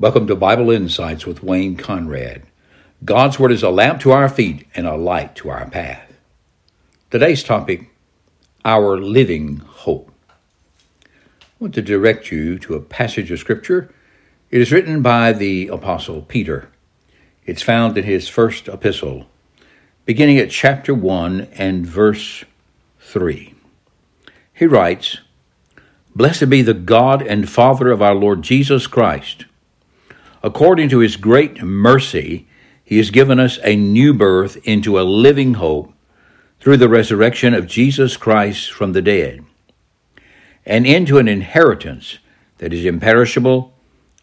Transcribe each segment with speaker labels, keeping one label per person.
Speaker 1: Welcome to Bible Insights with Wayne Conrad. God's Word is a lamp to our feet and a light to our path. Today's topic Our Living Hope. I want to direct you to a passage of Scripture. It is written by the Apostle Peter. It's found in his first epistle, beginning at chapter 1 and verse 3. He writes, Blessed be the God and Father of our Lord Jesus Christ. According to his great mercy, he has given us a new birth into a living hope through the resurrection of Jesus Christ from the dead, and into an inheritance that is imperishable,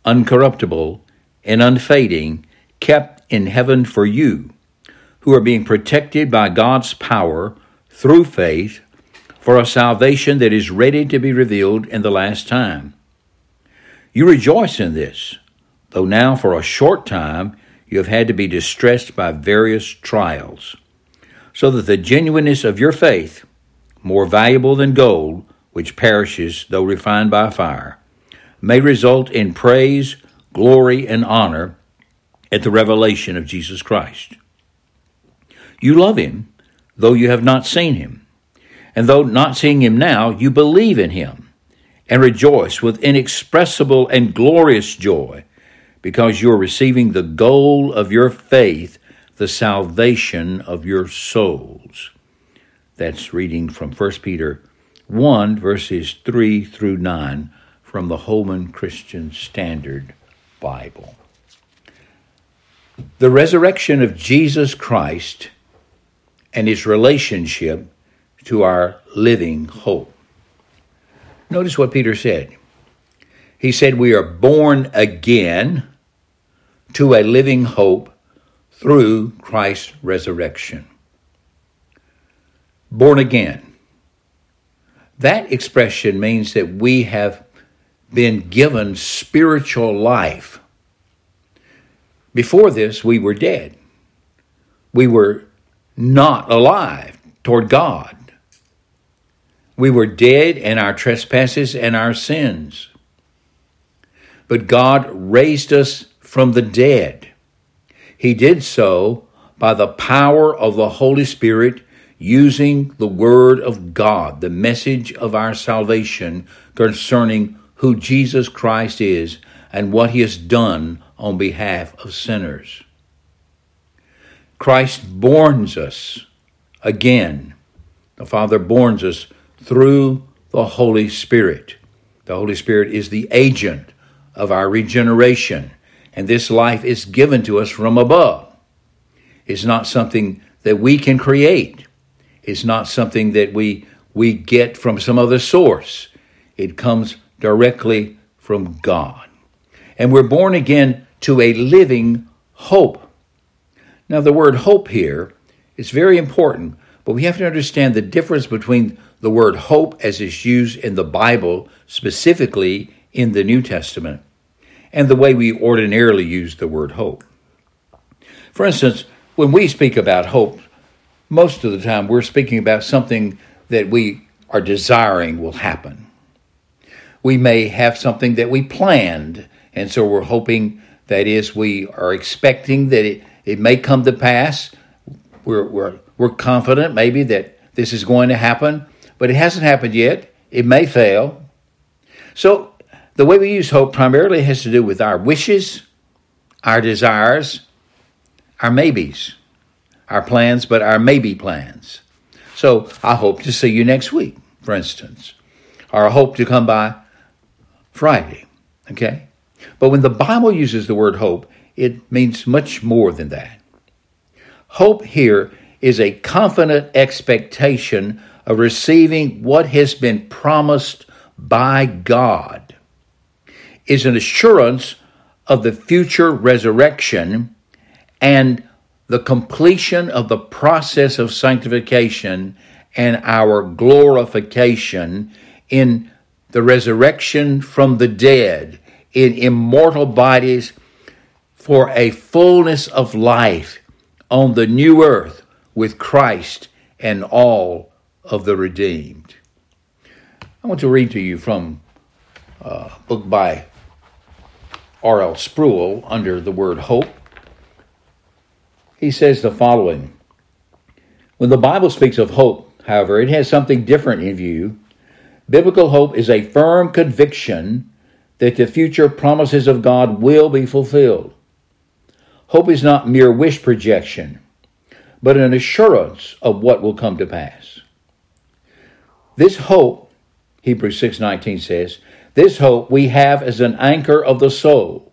Speaker 1: uncorruptible, and unfading, kept in heaven for you, who are being protected by God's power through faith for a salvation that is ready to be revealed in the last time. You rejoice in this, though now for a short time you have had to be distressed by various trials, so that the genuineness of your faith, more valuable than gold, which perishes though refined by fire, may result in praise, glory, and honor at the revelation of Jesus Christ. You love him, though you have not seen him. And though not seeing him now, you believe in him and rejoice with inexpressible and glorious joy because you are receiving the goal of your faith, the salvation of your souls. That's reading from 1 Peter 1, verses 3 through 9 from the Holman Christian Standard Bible. The resurrection of Jesus Christ and his relationship to our living hope. Notice what Peter said. He said, We are born again to a living hope through Christ's resurrection. Born again. That expression means that we have been given spiritual life. Before this, we were dead. We were not alive toward God. We were dead in our trespasses and our sins. But God raised us from the dead. He did so by the power of the Holy Spirit using the Word of God, the message of our salvation concerning who Jesus Christ is and what He has done on behalf of sinners. Christ borns us again. The Father borns us through the Holy Spirit. The Holy Spirit is the agent of our regeneration, and this life is given to us from above. It's not something that we can create. It's not something that we we get from some other source. It comes directly from God. And we're born again to a living hope. Now the word hope here is very important, but we have to understand the difference between the word hope as is used in the Bible, specifically in the New Testament, and the way we ordinarily use the word hope. For instance, when we speak about hope, most of the time we're speaking about something that we are desiring will happen. We may have something that we planned, and so we're hoping that is, we are expecting that it, it may come to pass. We're, we're, we're confident maybe that this is going to happen, but it hasn't happened yet. It may fail. So, the way we use hope primarily has to do with our wishes, our desires, our maybes, our plans, but our maybe plans. So, I hope to see you next week, for instance, or I hope to come by Friday, okay? But when the Bible uses the word hope, it means much more than that. Hope here is a confident expectation of receiving what has been promised by God, is an assurance of the future resurrection and the completion of the process of sanctification and our glorification in the resurrection from the dead in immortal bodies for a fullness of life on the new earth with Christ and all of the redeemed. I want to read to you from uh, a book by R.C. Sproul under the word hope. He says the following When the Bible speaks of hope, however, it has something different in view. Biblical hope is a firm conviction that the future promises of God will be fulfilled. Hope is not mere wish projection, but an assurance of what will come to pass. This hope, Hebrews 6:19 says, this hope we have as an anchor of the soul,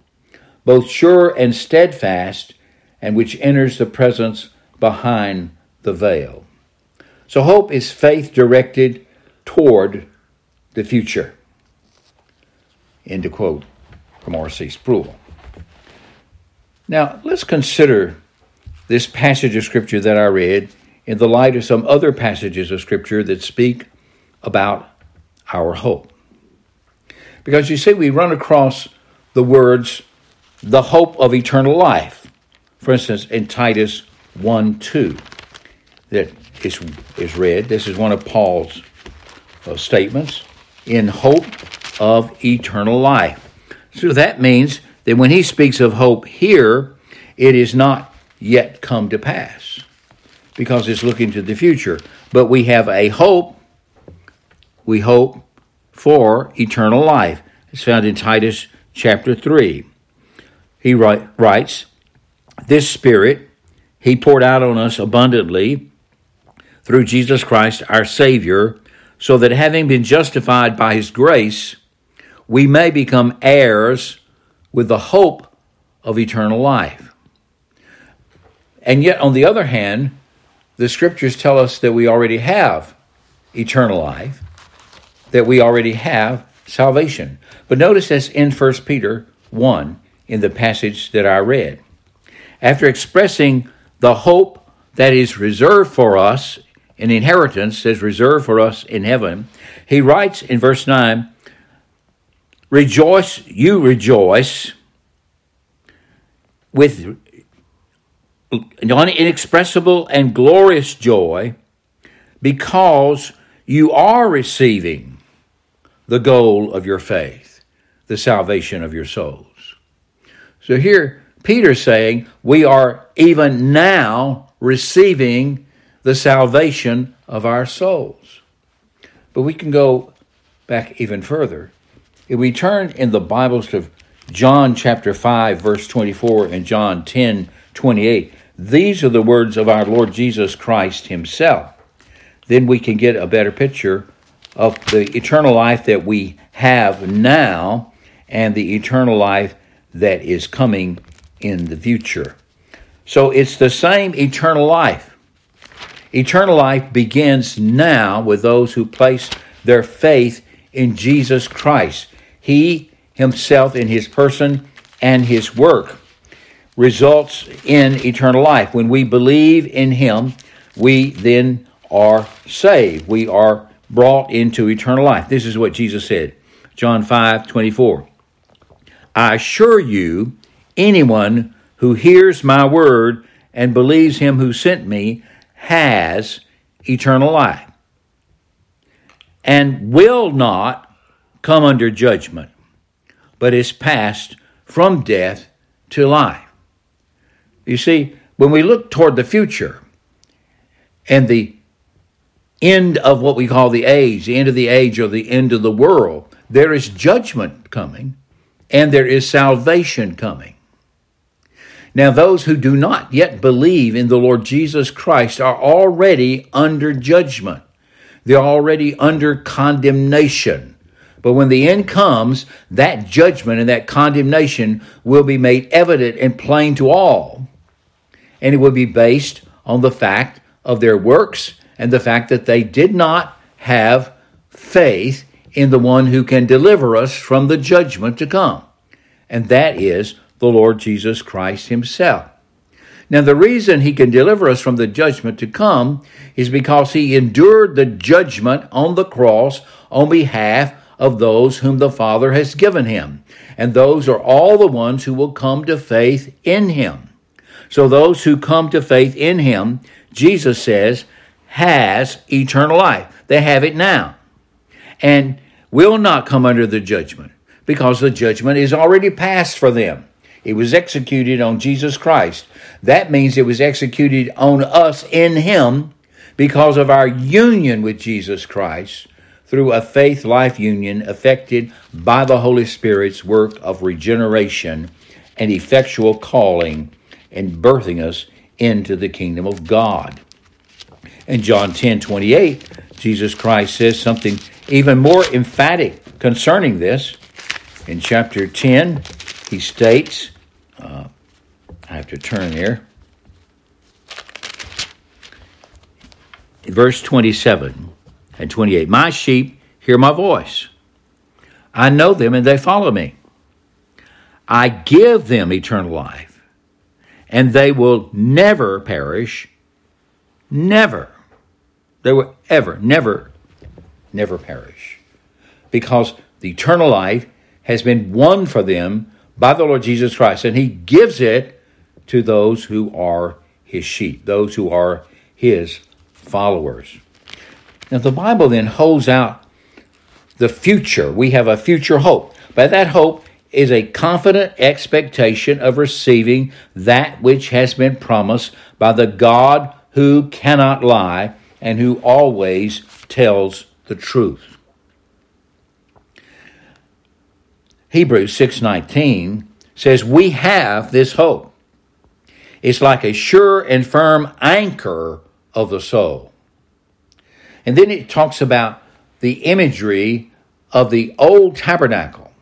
Speaker 1: both sure and steadfast, and which enters the presence behind the veil. So hope is faith directed toward the future. End of quote from R.C. Sproul. Now, let's consider this passage of Scripture that I read in the light of some other passages of Scripture that speak about our hope. Because you see, we run across the words, the hope of eternal life. For instance, in Titus 1 2, that is, is read. This is one of Paul's uh, statements in hope of eternal life. So that means that when he speaks of hope here, it is not yet come to pass because it's looking to the future. But we have a hope, we hope for eternal life. It's found in Titus chapter 3. He write, writes, This Spirit he poured out on us abundantly through Jesus Christ our Savior, so that having been justified by his grace, we may become heirs with the hope of eternal life. And yet, on the other hand, the scriptures tell us that we already have eternal life, that we already have salvation. But notice this in 1 Peter 1 in the passage that I read. After expressing the hope that is reserved for us, an inheritance that's reserved for us in heaven, he writes in verse 9, Rejoice, you rejoice with inexpressible and glorious joy because you are receiving the goal of your faith, the salvation of your souls. So here, Peter's saying we are even now receiving the salvation of our souls. But we can go back even further if we turn in the Bibles to John chapter 5, verse 24, and John 10, 28, these are the words of our Lord Jesus Christ Himself. Then we can get a better picture of the eternal life that we have now and the eternal life that is coming in the future. So it's the same eternal life. Eternal life begins now with those who place their faith in Jesus Christ. He himself in his person and his work results in eternal life. When we believe in him, we then are saved. We are brought into eternal life. This is what Jesus said. John 5 24. I assure you, anyone who hears my word and believes him who sent me has eternal life and will not come under judgment, but is passed from death to life. You see, when we look toward the future and the end of what we call the age, the end of the age or the end of the world, there is judgment coming and there is salvation coming. Now, those who do not yet believe in the Lord Jesus Christ are already under judgment. They're already under condemnation. But when the end comes, that judgment and that condemnation will be made evident and plain to all. And it will be based on the fact of their works and the fact that they did not have faith in the one who can deliver us from the judgment to come. And that is the Lord Jesus Christ Himself. Now, the reason He can deliver us from the judgment to come is because He endured the judgment on the cross on behalf of those whom the Father has given him. And those are all the ones who will come to faith in him. So those who come to faith in him, Jesus says, has eternal life. They have it now. And will not come under the judgment. because the judgment is already passed for them. It was executed on Jesus Christ. That means it was executed on us in Him because of our union with Jesus Christ through a faith life union effected by the Holy Spirit's work of regeneration and effectual calling and birthing us into the kingdom of God. In John 10 28, Jesus Christ says something even more emphatic concerning this. In chapter 10, he states, uh, I have to turn there. Verse 27 and 28 My sheep hear my voice. I know them and they follow me. I give them eternal life, and they will never perish. Never. They will ever, never, never perish. Because the eternal life has been won for them by the Lord Jesus Christ, and He gives it to those who are His sheep, those who are His followers. Now, the Bible then holds out the future. We have a future hope. But that hope is a confident expectation of receiving that which has been promised by the God who cannot lie and who always tells the truth. Hebrews 6:19 says we have this hope. It's like a sure and firm anchor of the soul. And then it talks about the imagery of the old tabernacle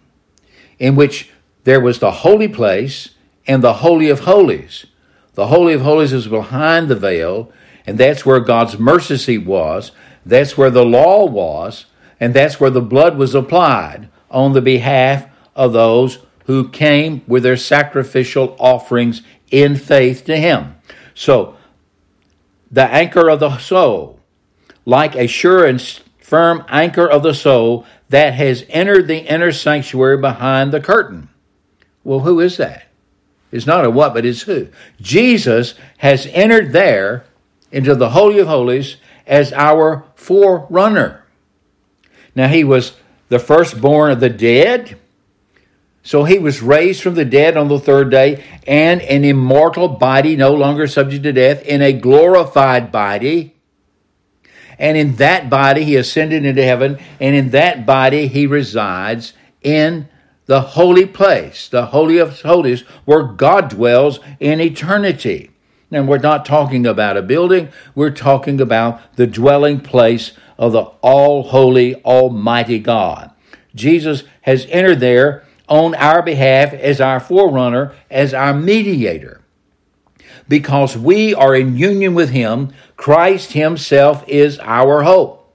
Speaker 1: in which there was the holy place and the holy of holies. The holy of holies is behind the veil, and that's where God's mercy seat was. That's where the law was, and that's where the blood was applied on the behalf of those who came with their sacrificial offerings in faith to Him. So, the anchor of the soul, like a sure and firm anchor of the soul that has entered the inner sanctuary behind the curtain. Well, who is that? It's not a what, but it's who. Jesus has entered there into the Holy of Holies as our forerunner. Now, he was the firstborn of the dead. So he was raised from the dead on the third day, and an immortal body, no longer subject to death, in a glorified body. And in that body he ascended into heaven, and in that body he resides in the holy place, the Holy of Holies, where God dwells in eternity. And we're not talking about a building, we're talking about the dwelling place of the all holy, almighty God. Jesus has entered there on our behalf as our forerunner, as our mediator. Because we are in union with Him, Christ Himself is our hope.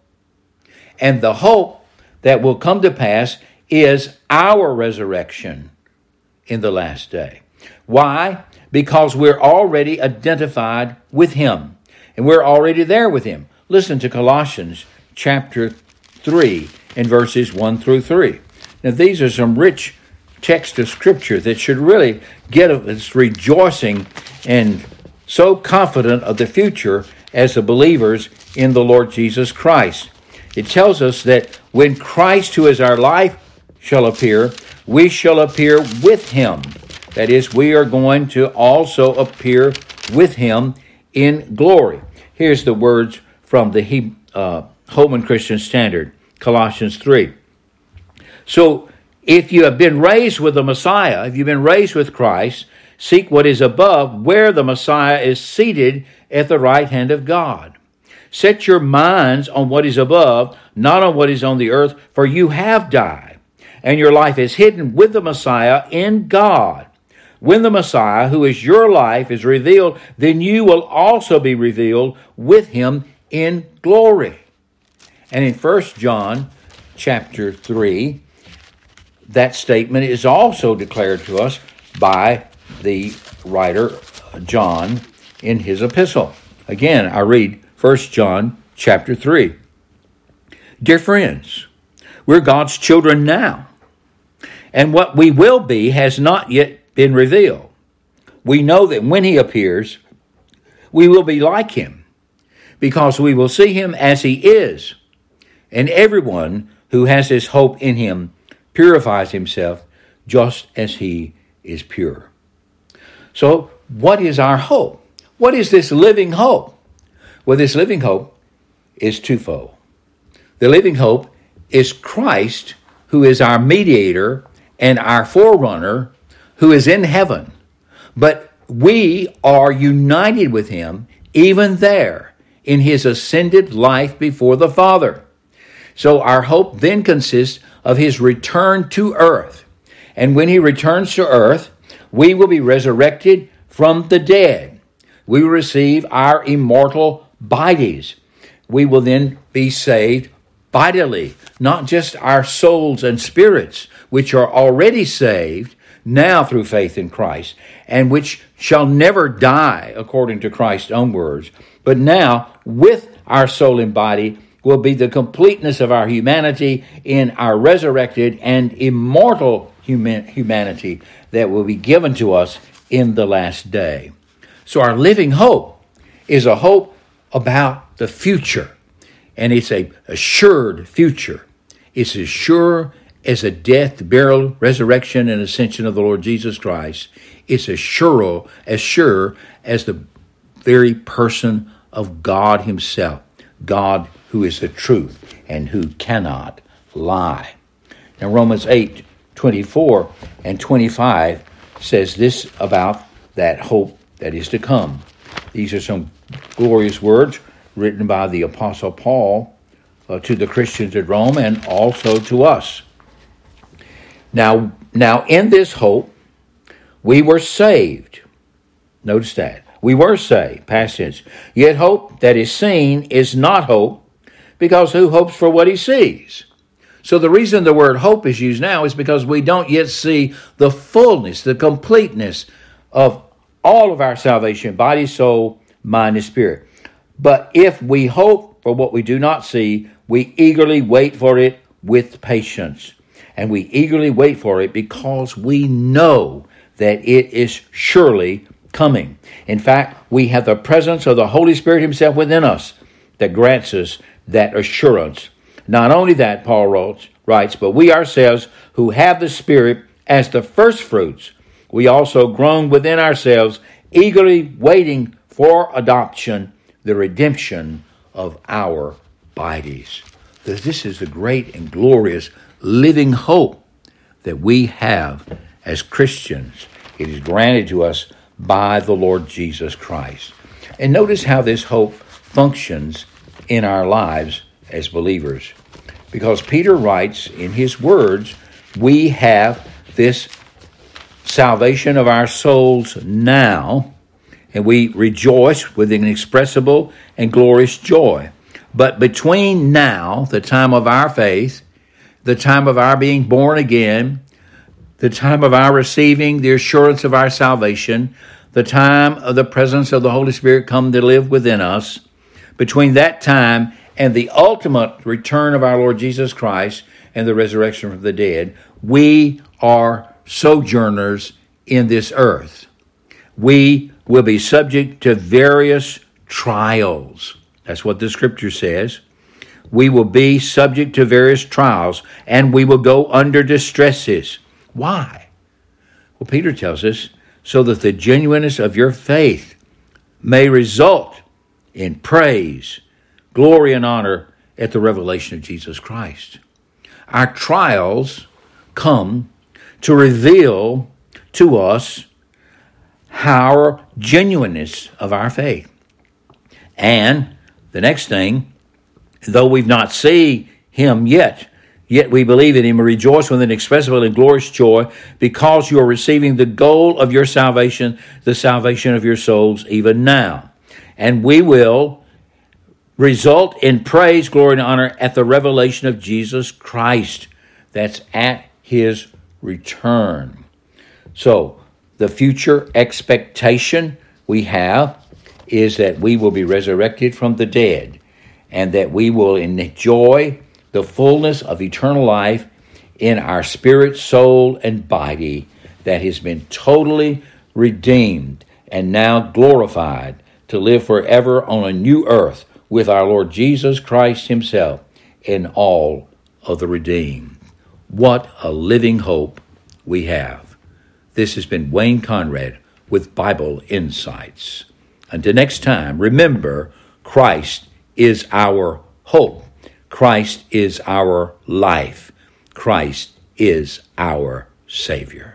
Speaker 1: And the hope that will come to pass is our resurrection in the last day. Why? Because we're already identified with Him and we're already there with Him. Listen to Colossians chapter 3 and verses 1 through 3. Now, these are some rich text of Scripture that should really get us rejoicing and so confident of the future as the believers in the Lord Jesus Christ. It tells us that when Christ, who is our life, shall appear, we shall appear with him. That is, we are going to also appear with him in glory. Here's the words from the uh, Holman Christian Standard, Colossians 3. So if you have been raised with the Messiah, if you've been raised with Christ, seek what is above, where the Messiah is seated at the right hand of God. Set your minds on what is above, not on what is on the earth, for you have died, and your life is hidden with the Messiah in God. When the Messiah, who is your life, is revealed, then you will also be revealed with him in glory. And in 1 John chapter 3, that statement is also declared to us by the writer John in his epistle. Again, I read 1 John chapter 3. Dear friends, we're God's children now, and what we will be has not yet been revealed. We know that when he appears, we will be like him, because we will see him as he is, and everyone who has his hope in him purifies himself just as he is pure. So, what is our hope? What is this living hope? Well, this living hope is twofold. The living hope is Christ, who is our mediator and our forerunner, who is in heaven. But we are united with him even there in his ascended life before the Father. So our hope then consists of his return to earth. And when he returns to earth, we will be resurrected from the dead. We will receive our immortal bodies. We will then be saved bodily, not just our souls and spirits, which are already saved now through faith in Christ, and which shall never die, according to Christ's own words, but now with our soul and body will be the completeness of our humanity in our resurrected and immortal human- humanity that will be given to us in the last day. So, our living hope is a hope about the future, and it's a assured future. It's as sure as the death, burial, resurrection, and ascension of the Lord Jesus Christ. It's as sure, as sure as the very person of God Himself, God who is the truth and who cannot lie. Now, Romans 8 24 and 25 says this about that hope that is to come. These are some glorious words written by the Apostle Paul uh, to the Christians at Rome and also to us. Now, now in this hope, we were saved. Notice that. We were saved, past tense. Yet hope that is seen is not hope, because who hopes for what he sees? So the reason the word hope is used now is because we don't yet see the fullness, the completeness of all of our salvation, body, soul, mind, and spirit. But if we hope for what we do not see, we eagerly wait for it with patience. And we eagerly wait for it because we know that it is surely coming. In fact, we have the presence of the Holy Spirit Himself within us that grants us that assurance. Not only that, Paul writes, but we ourselves who have the Spirit as the first fruits, we also groan within ourselves, eagerly waiting for adoption, the redemption of our bodies. This is the great and glorious living hope that we have as Christians. It is granted to us by the Lord Jesus Christ. And notice how this hope functions in our lives as believers. Because Peter writes in his words, we have this salvation of our souls now, and we rejoice with inexpressible and glorious joy. But between now, the time of our faith, the time of our being born again, the time of our receiving the assurance of our salvation, the time of the presence of the Holy Spirit come to live within us, between that time and the ultimate return of our Lord Jesus Christ and the resurrection from the dead, we are sojourners in this earth. We will be subject to various trials. That's what the scripture says. We will be subject to various trials and we will go under distresses. Why? Well, Peter tells us so that the genuineness of your faith may result in praise, glory, and honor at the revelation of Jesus Christ. Our trials come to reveal to us our genuineness of our faith. And the next thing, though we've not seen him yet, Yet we believe in him and rejoice with an inexpressible and glorious joy because you are receiving the goal of your salvation, the salvation of your souls, even now. And we will result in praise, glory, and honor at the revelation of Jesus Christ. That's at his return. So, the future expectation we have is that we will be resurrected from the dead and that we will enjoy the fullness of eternal life in our spirit, soul, and body that has been totally redeemed and now glorified to live forever on a new earth with our Lord Jesus Christ Himself and all of the redeemed. What a living hope we have. This has been Wayne Conrad with Bible Insights. Until next time, remember Christ is our hope. Christ is our life. Christ is our Savior.